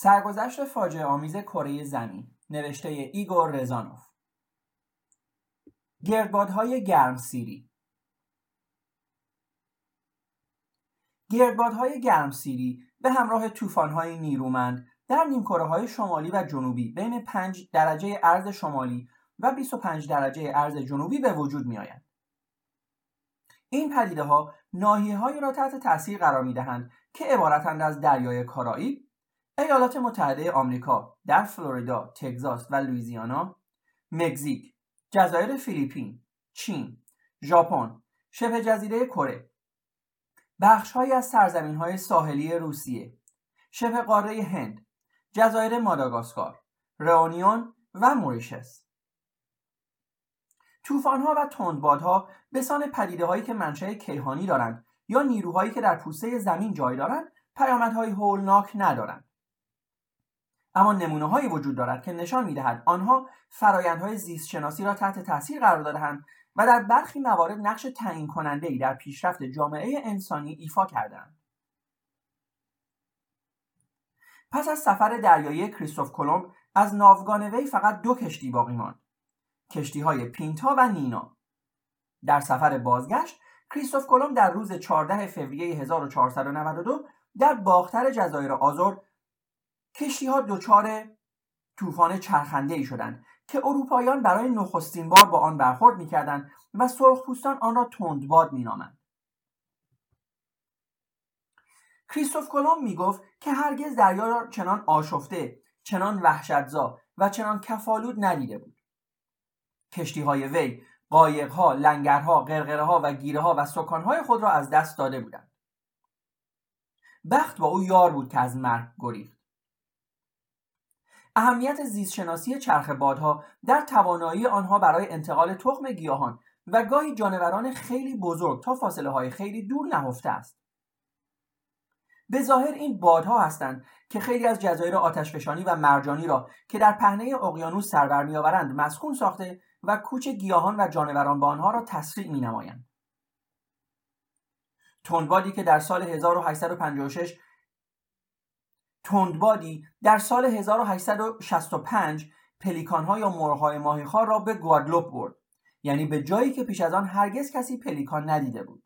سرگذشت فاجعه آمیز کره زمین نوشته ایگور رزانوف گردبادهای گرمسیری گردبادهای گرمسیری به همراه طوفان‌های نیرومند در نیمکره های شمالی و جنوبی بین 5 درجه عرض شمالی و 25 درجه عرض جنوبی به وجود می آیند. این پدیده ها ناحیه را تحت تاثیر قرار می دهند که عبارتند از دریای کارائیب، ایالات متحده آمریکا در فلوریدا، تگزاس و لوئیزیانا، مکزیک، جزایر فیلیپین، چین، ژاپن، شبه جزیره کره، بخشهایی از سرزمین های ساحلی روسیه، شبه قاره هند، جزایر ماداگاسکار، رئونیون و موریشس. طوفان‌ها و تندبادها به سان پدیده هایی که منشأ کیهانی دارند یا نیروهایی که در پوسته زمین جای دارند پیامدهای هولناک ندارند اما نمونه هایی وجود دارد که نشان می‌دهد آنها فرایندهای زیست شناسی را تحت تاثیر قرار دادهاند و در برخی موارد نقش تعیین کننده ای در پیشرفت جامعه انسانی ایفا کردند. پس از سفر دریایی کریستوف کلمب از ناوگان وی فقط دو کشتی باقی ماند. کشتی های پینتا و نینا. در سفر بازگشت کریستوف کلمب در روز 14 فوریه 1492 در باختر جزایر آزور کشتی ها دچار طوفان چرخنده ای شدند که اروپاییان برای نخستین بار با آن برخورد می‌کردند و سرخپوستان آن را تندباد مینامند. کریستوف کلمب می‌گفت که هرگز دریا را چنان آشفته چنان وحشتزا و چنان کفالود ندیده بود. کشتی های وی قایقها لنگرها قرقره و گیره ها و سکانهای خود را از دست داده بودند. بخت با او یار بود که از مرگ گریخت. اهمیت زیستشناسی چرخ بادها در توانایی آنها برای انتقال تخم گیاهان و گاهی جانوران خیلی بزرگ تا فاصله های خیلی دور نهفته است به ظاهر این بادها هستند که خیلی از جزایر آتشفشانی و مرجانی را که در پهنه اقیانوس سربر میآورند مسکون ساخته و کوچ گیاهان و جانوران با آنها را تسریع نمایند. تندبادی که در سال 1856 تندبادی در سال 1865 پلیکانها یا مرغهای ماهیخوار را به گوادلوپ برد. یعنی به جایی که پیش از آن هرگز کسی پلیکان ندیده بود.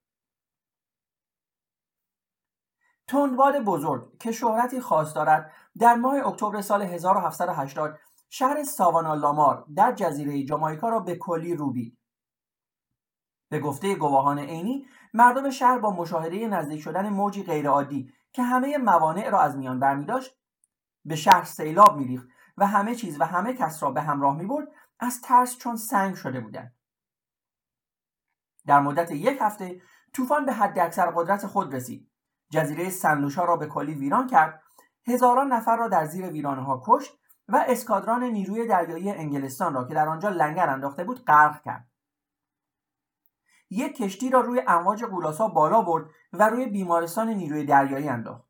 تندباد بزرگ که شهرتی خاص دارد در ماه اکتبر سال 1780 شهر ساوانا لامار در جزیره جامایکا را به کلی روبید. به گفته گواهان عینی مردم شهر با مشاهده نزدیک شدن موجی غیرعادی که همه موانع را از میان برمی داشت به شهر سیلاب میریخت و همه چیز و همه کس را به همراه می برد از ترس چون سنگ شده بودند. در مدت یک هفته طوفان به حد اکثر قدرت خود رسید. جزیره سنلوشا را به کلی ویران کرد. هزاران نفر را در زیر ویرانه ها کشت و اسکادران نیروی دریایی انگلستان را که در آنجا لنگر انداخته بود غرق کرد. یک کشتی را روی امواج قولاسا بالا برد و روی بیمارستان نیروی دریایی انداخت.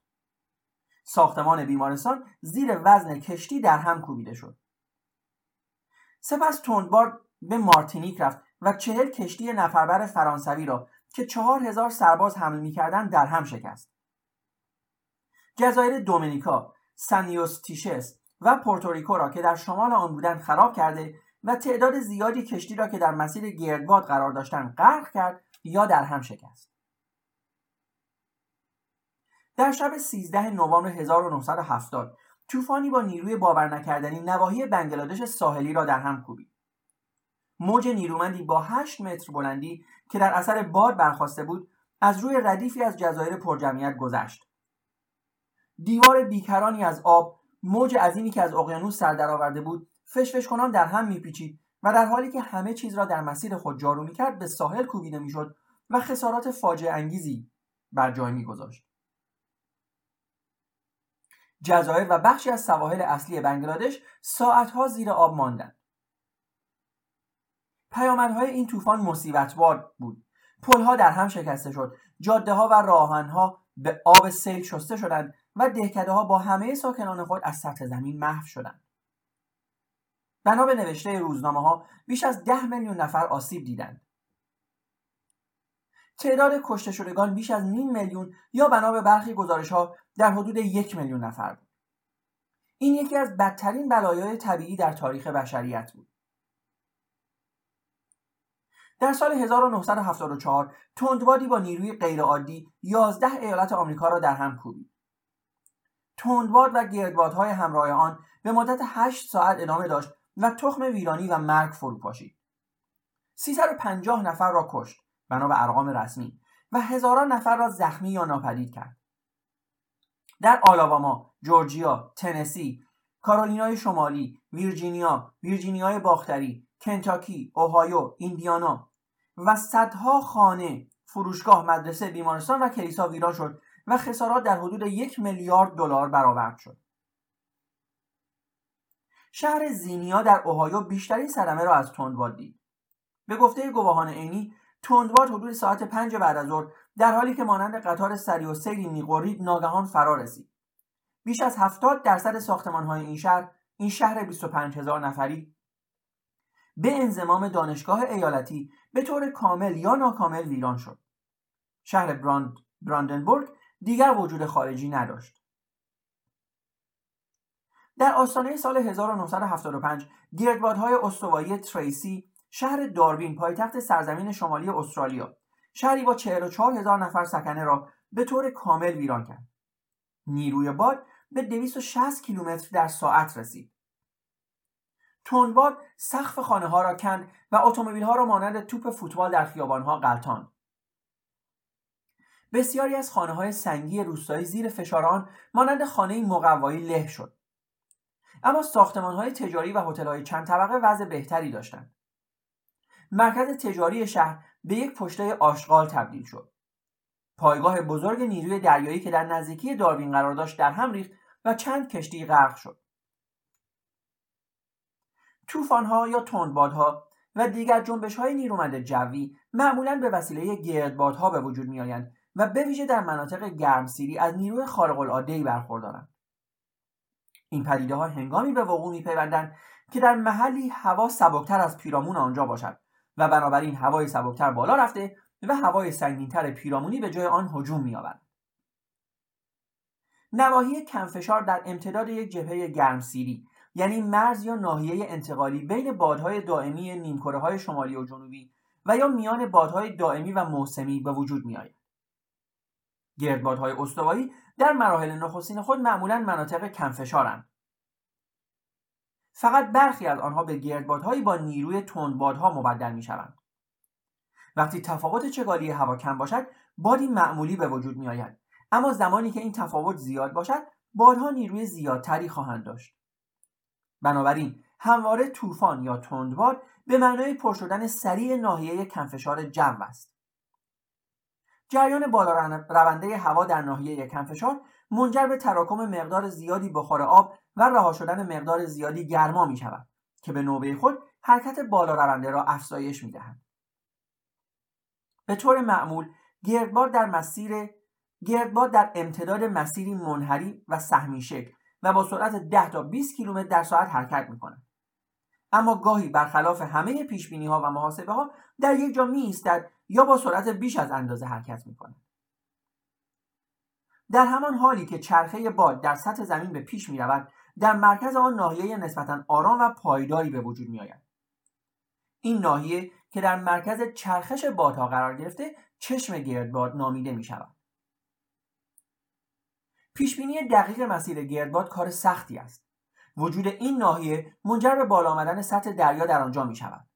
ساختمان بیمارستان زیر وزن کشتی در هم کوبیده شد. سپس تندبار به مارتینیک رفت و چهل کشتی نفربر فرانسوی را که چهار هزار سرباز حمل می‌کردند در هم شکست. جزایر دومینیکا سانیوستیشس و پورتوریکو را که در شمال آن بودند خراب کرده و تعداد زیادی کشتی را که در مسیر گردباد قرار داشتند غرق کرد یا در هم شکست. در شب 13 نوامبر 1970 طوفانی با نیروی باور نکردنی نواحی بنگلادش ساحلی را در هم کوبید. موج نیرومندی با 8 متر بلندی که در اثر باد برخواسته بود از روی ردیفی از جزایر پرجمعیت گذشت. دیوار بیکرانی از آب موج عظیمی که از اقیانوس سر درآورده بود فشفش کنان در هم میپیچید و در حالی که همه چیز را در مسیر خود جارو می‌کرد به ساحل کوبیده می‌شد و خسارات فاجعه انگیزی بر جای میگذاشت. جزایر و بخشی از سواحل اصلی بنگلادش ساعتها زیر آب ماندند. پیامدهای این طوفان مصیبتبار بود. پلها در هم شکسته شد جاده ها و راهنها به آب سیل شسته شدند و دهکده ها با همه ساکنان خود از سطح زمین محو شدند. بنا به نوشته روزنامه ها بیش از ده میلیون نفر آسیب دیدند. تعداد کشته شدگان بیش از نیم میلیون یا بنا به برخی گزارش ها در حدود یک میلیون نفر بود. این یکی از بدترین بلایای طبیعی در تاریخ بشریت بود. در سال 1974 تندبادی با نیروی غیرعادی 11 ایالت آمریکا را در هم کوبید. تندباد و گردبادهای همراه آن به مدت 8 ساعت ادامه داشت و تخم ویرانی و مرگ فرو پاشید 350 نفر را کشت بنا به ارقام رسمی و هزاران نفر را زخمی یا ناپدید کرد در آلاباما، جورجیا، تنسی، کارولینای شمالی، ویرجینیا، ویرجینیای باختری، کنتاکی، اوهایو، ایندیانا و صدها خانه، فروشگاه، مدرسه، بیمارستان و کلیسا ویران شد و خسارات در حدود یک میلیارد دلار برآورد شد. شهر زینیا در اوهایو بیشترین صدمه را از تندباد دید. به گفته گواهان عینی تندباد حدود ساعت پنج بعد از ظهر در حالی که مانند قطار سری و سیری میقرید ناگهان فرا رسید. بیش از هفتاد درصد ساختمانهای این شهر این شهر 25 هزار نفری به انزمام دانشگاه ایالتی به طور کامل یا ناکامل ویران شد. شهر براند براندنبورگ دیگر وجود خارجی نداشت. در آستانه سال 1975 گردبادهای استوایی تریسی شهر داروین پایتخت سرزمین شمالی استرالیا شهری با 44 هزار نفر سکنه را به طور کامل ویران کرد. نیروی باد به 260 کیلومتر در ساعت رسید. تندباد سقف خانه ها را کند و اتومبیل ها را مانند توپ فوتبال در خیابان ها غلطاند بسیاری از خانه های سنگی روستایی زیر فشار آن مانند خانه مقوایی له شد. اما ساختمان های تجاری و هتل های چند طبقه وضع بهتری داشتند. مرکز تجاری شهر به یک پشته آشغال تبدیل شد. پایگاه بزرگ نیروی دریایی که در نزدیکی داروین قرار داشت در هم ریخت و چند کشتی غرق شد. طوفانها یا تندبادها و دیگر جنبش های نیرومند جوی معمولا به وسیله گردبادها به وجود میآیند و به ویژه در مناطق گرمسیری از نیروی خارق العاده برخوردارند. این پدیده ها هنگامی به وقوع میپیوندند که در محلی هوا سبکتر از پیرامون آنجا باشد و بنابراین هوای سبکتر بالا رفته و هوای سنگینتر پیرامونی به جای آن هجوم میآورد نواحی کمفشار در امتداد یک جبهه گرمسیری یعنی مرز یا ناحیه انتقالی بین بادهای دائمی نیمکره های شمالی و جنوبی و یا میان بادهای دائمی و موسمی به وجود می آید. گردبادهای استوایی در مراحل نخستین خود معمولا مناطق کمفشارند. فقط برخی از آنها به گردبادهایی با نیروی تندبادها مبدل می شوند. وقتی تفاوت چگالی هوا کم باشد بادی معمولی به وجود می آید. اما زمانی که این تفاوت زیاد باشد بادها نیروی زیادتری خواهند داشت بنابراین همواره طوفان یا تندباد به معنای پر شدن سریع ناحیه کمفشار جو است جریان بالا رونده هوا در ناحیه کمفشار منجر به تراکم مقدار زیادی بخار آب و رها شدن مقدار زیادی گرما می شود که به نوبه خود حرکت بالا رونده را افزایش می دهند. به طور معمول گردباد در مسیر گردباد در امتداد مسیری منحری و سهمی شکل و با سرعت 10 تا 20 کیلومتر در ساعت حرکت می کند. اما گاهی برخلاف همه پیش بینی ها و محاسبه ها در یک جا می ایستد یا با سرعت بیش از اندازه حرکت می کند. در همان حالی که چرخه باد در سطح زمین به پیش می رود در مرکز آن ناحیه نسبتا آرام و پایداری به وجود می آید. این ناحیه که در مرکز چرخش بادها قرار گرفته چشم گردباد نامیده می شود. پیشبینی دقیق مسیر گردباد کار سختی است وجود این ناحیه منجر به بالا آمدن سطح دریا در آنجا می شود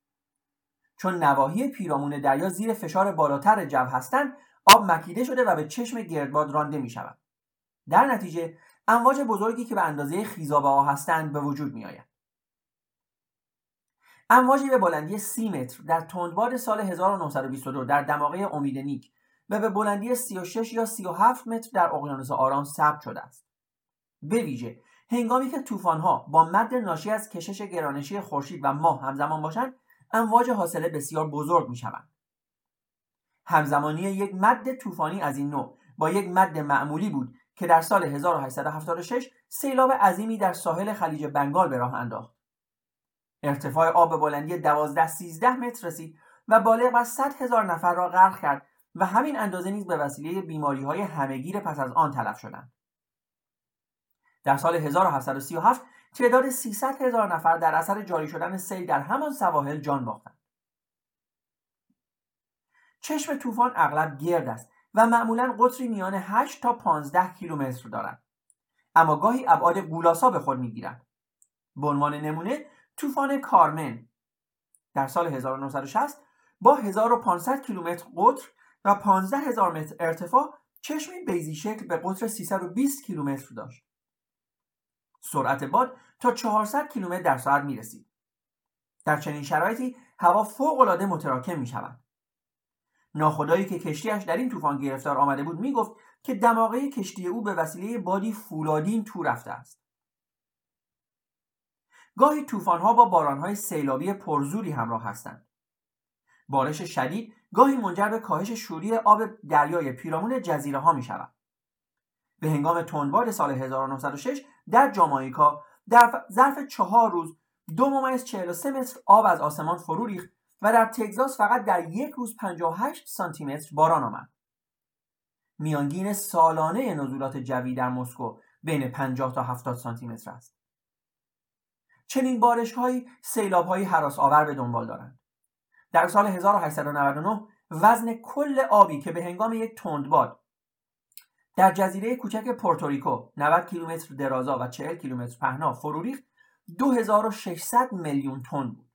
چون نواحی پیرامون دریا زیر فشار بالاتر جو هستند آب مکیده شده و به چشم گردباد رانده می شود در نتیجه امواج بزرگی که به اندازه خیزاب ها هستند به وجود می آید. امواجی به بلندی سی متر در تندباد سال 1922 در دماغه امید نیک و به بلندی 36 یا 37 متر در اقیانوس آرام ثبت شده است به ویژه هنگامی که طوفان‌ها با مد ناشی از کشش گرانشی خورشید و ماه همزمان باشند امواج حاصله بسیار بزرگ می‌شوند. همزمانی یک مد طوفانی از این نوع با یک مد معمولی بود که در سال 1876 سیلاب عظیمی در ساحل خلیج بنگال به راه انداخت. ارتفاع آب به بلندی 12 13 متر رسید و بالغ بر 100 هزار نفر را غرق کرد و همین اندازه نیز به وسیله بیماری های همهگیر پس از آن تلف شدند. در سال 1737 تعداد 300 هزار نفر در اثر جاری شدن سیل در همان سواحل جان باختند. چشم طوفان اغلب گرد است و معمولا قطری میان 8 تا 15 کیلومتر دارد. اما گاهی ابعاد گولاسا به خود می‌گیرد. به عنوان نمونه طوفان کارمن در سال 1960 با 1500 کیلومتر قطر و 15 هزار متر ارتفاع چشمی بیزی شکل به قطر 320 کیلومتر داشت. سرعت باد تا 400 کیلومتر در ساعت می رسید. در چنین شرایطی هوا فوق العاده متراکم می شود. ناخدایی که کشتیش در این طوفان گرفتار آمده بود می گفت که دماغه کشتی او به وسیله بادی فولادین تو رفته است. گاهی طوفان‌ها با بارانهای سیلابی پرزوری همراه هستند. بارش شدید گاهی منجر به کاهش شوری آب دریای پیرامون جزیره ها می شود. به هنگام تندباد سال 1906 در جامائیکا در ظرف چهار روز دو ممیز 43 متر آب از آسمان فرو ریخت و در تگزاس فقط در یک روز 58 سانتی متر باران آمد. میانگین سالانه نزولات جوی در مسکو بین 50 تا 70 سانتی متر است. چنین بارش هایی سیلاب هایی حراس آور به دنبال دارند. در سال 1899 وزن کل آبی که به هنگام یک تندباد در جزیره کوچک پورتوریکو 90 کیلومتر درازا و 40 کیلومتر پهنا فرو ریخت 2600 میلیون تن بود.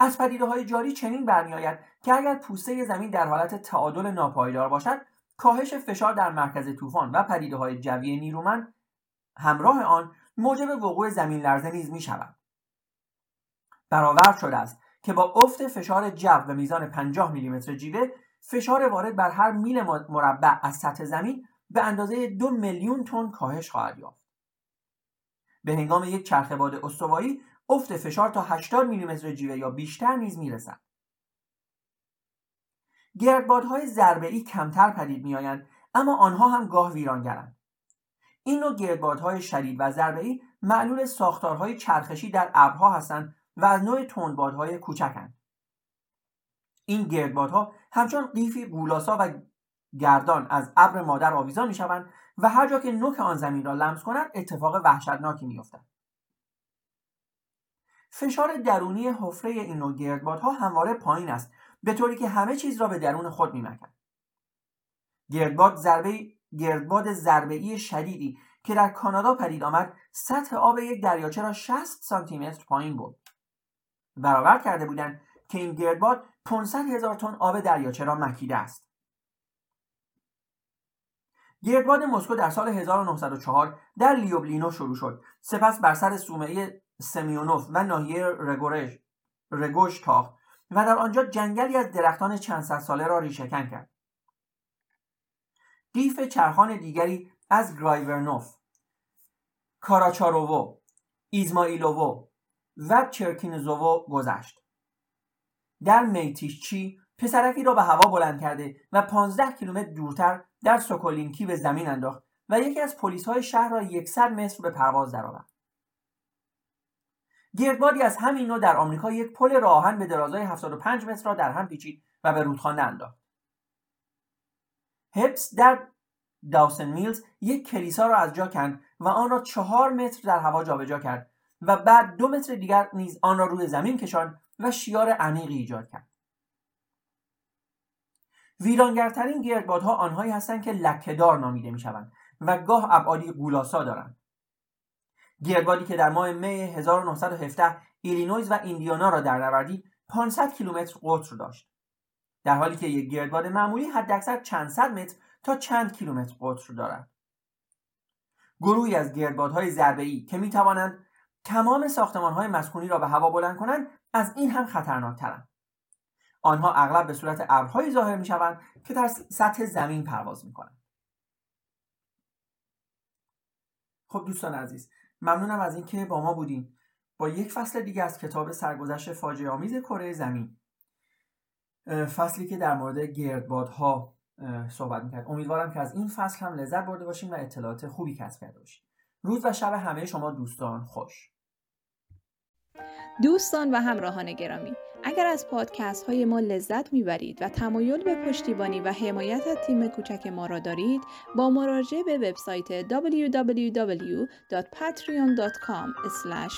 از پدیده های جاری چنین برمیآید که اگر پوسته زمین در حالت تعادل ناپایدار باشد کاهش فشار در مرکز طوفان و پدیده های جوی نیرومند همراه آن موجب وقوع زمین لرزه نیز می شود. برآورد شده است که با افت فشار جو به میزان 50 میلیمتر جیوه فشار وارد بر هر میل مربع از سطح زمین به اندازه دو میلیون تن کاهش خواهد یافت. به هنگام یک چرخه باد استوایی افت فشار تا 80 میلیمتر جیوه یا بیشتر نیز می‌رسد. گردبادهای ضربه ای کمتر پدید میآیند اما آنها هم گاه ویرانگرند. این نوع گردبادهای شدید و ضربه ای معلول ساختارهای چرخشی در ابرها هستند و از نوع تندبادهای کوچکند. این گردبادها همچون قیفی گولاسا و گردان از ابر مادر آویزان می‌شوند و هر جا که نوک آن زمین را لمس کنند اتفاق وحشتناکی میافتد. فشار درونی حفره این نوع گردبادها همواره پایین است به طوری که همه چیز را به درون خود میمکند. گردباد ضربه گردباد ضربه‌ای شدیدی که در کانادا پدید آمد سطح آب یک دریاچه را 60 سانتی متر پایین برد. برآورد کرده بودند که این گردباد 500 هزار تن آب دریاچه را مکیده است. گردباد مسکو در سال 1904 در لیوبلینو شروع شد. سپس بر سر صومعه سمیونوف و ناحیه رگورش رگوش تاخت و در آنجا جنگلی از درختان چند صد ساله را ریشهکن کرد. دیف چرخان دیگری از گرایورنوف کاراچاروو ایزمایلوو و چرکینزوو گذشت. در میتیشچی پسرکی را به هوا بلند کرده و 15 کیلومتر دورتر در سوکولینکی به زمین انداخت و یکی از پلیس های شهر را 100 متر به پرواز درآورد. گردبادی از همین نوع در آمریکا یک پل راه‌آهن به درازای 75 متر را در هم پیچید و به رودخانه انداخت. سپس در داوسن میلز یک کلیسا را از جا کند و آن را چهار متر در هوا جابجا کرد و بعد دو متر دیگر نیز آن را روی زمین کشاند و شیار عمیقی ایجاد کرد. ویرانگرترین گردبادها آنهایی هستند که لکه‌دار نامیده می‌شوند و گاه ابعادی غول‌آسا دارند. گردبادی که در ماه می 1917 ایلینویز و ایندیانا را در نوردید 500 کیلومتر قطر داشت. در حالی که یک گردباد معمولی حداکثر چند صد متر تا چند کیلومتر قطر دارد. گروهی از گردبادهای ضربه‌ای که می توانند تمام ساختمانهای مسکونی را به هوا بلند کنند از این هم خطرناکترند آنها اغلب به صورت ابرهایی ظاهر می شوند که در سطح زمین پرواز می کنند خب دوستان عزیز ممنونم از اینکه با ما بودیم با یک فصل دیگه از کتاب سرگذشت فاجعه آمیز کره زمین فصلی که در مورد گردبادها صحبت می‌کرد. امیدوارم که از این فصل هم لذت برده باشیم و اطلاعات خوبی کسب کرده باشیم روز و شب همه شما دوستان خوش. دوستان و همراهان گرامی اگر از پادکست های ما لذت می‌برید و تمایل به پشتیبانی و حمایت از تیم کوچک ما را دارید با مراجعه به وبسایت www.patreon.com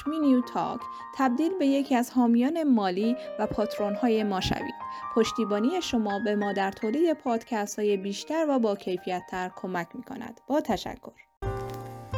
minutalk تبدیل به یکی از حامیان مالی و patron های ما شوید. پشتیبانی شما به ما در تولید پادکست های بیشتر و با کیفیت تر کمک می کند. با تشکر.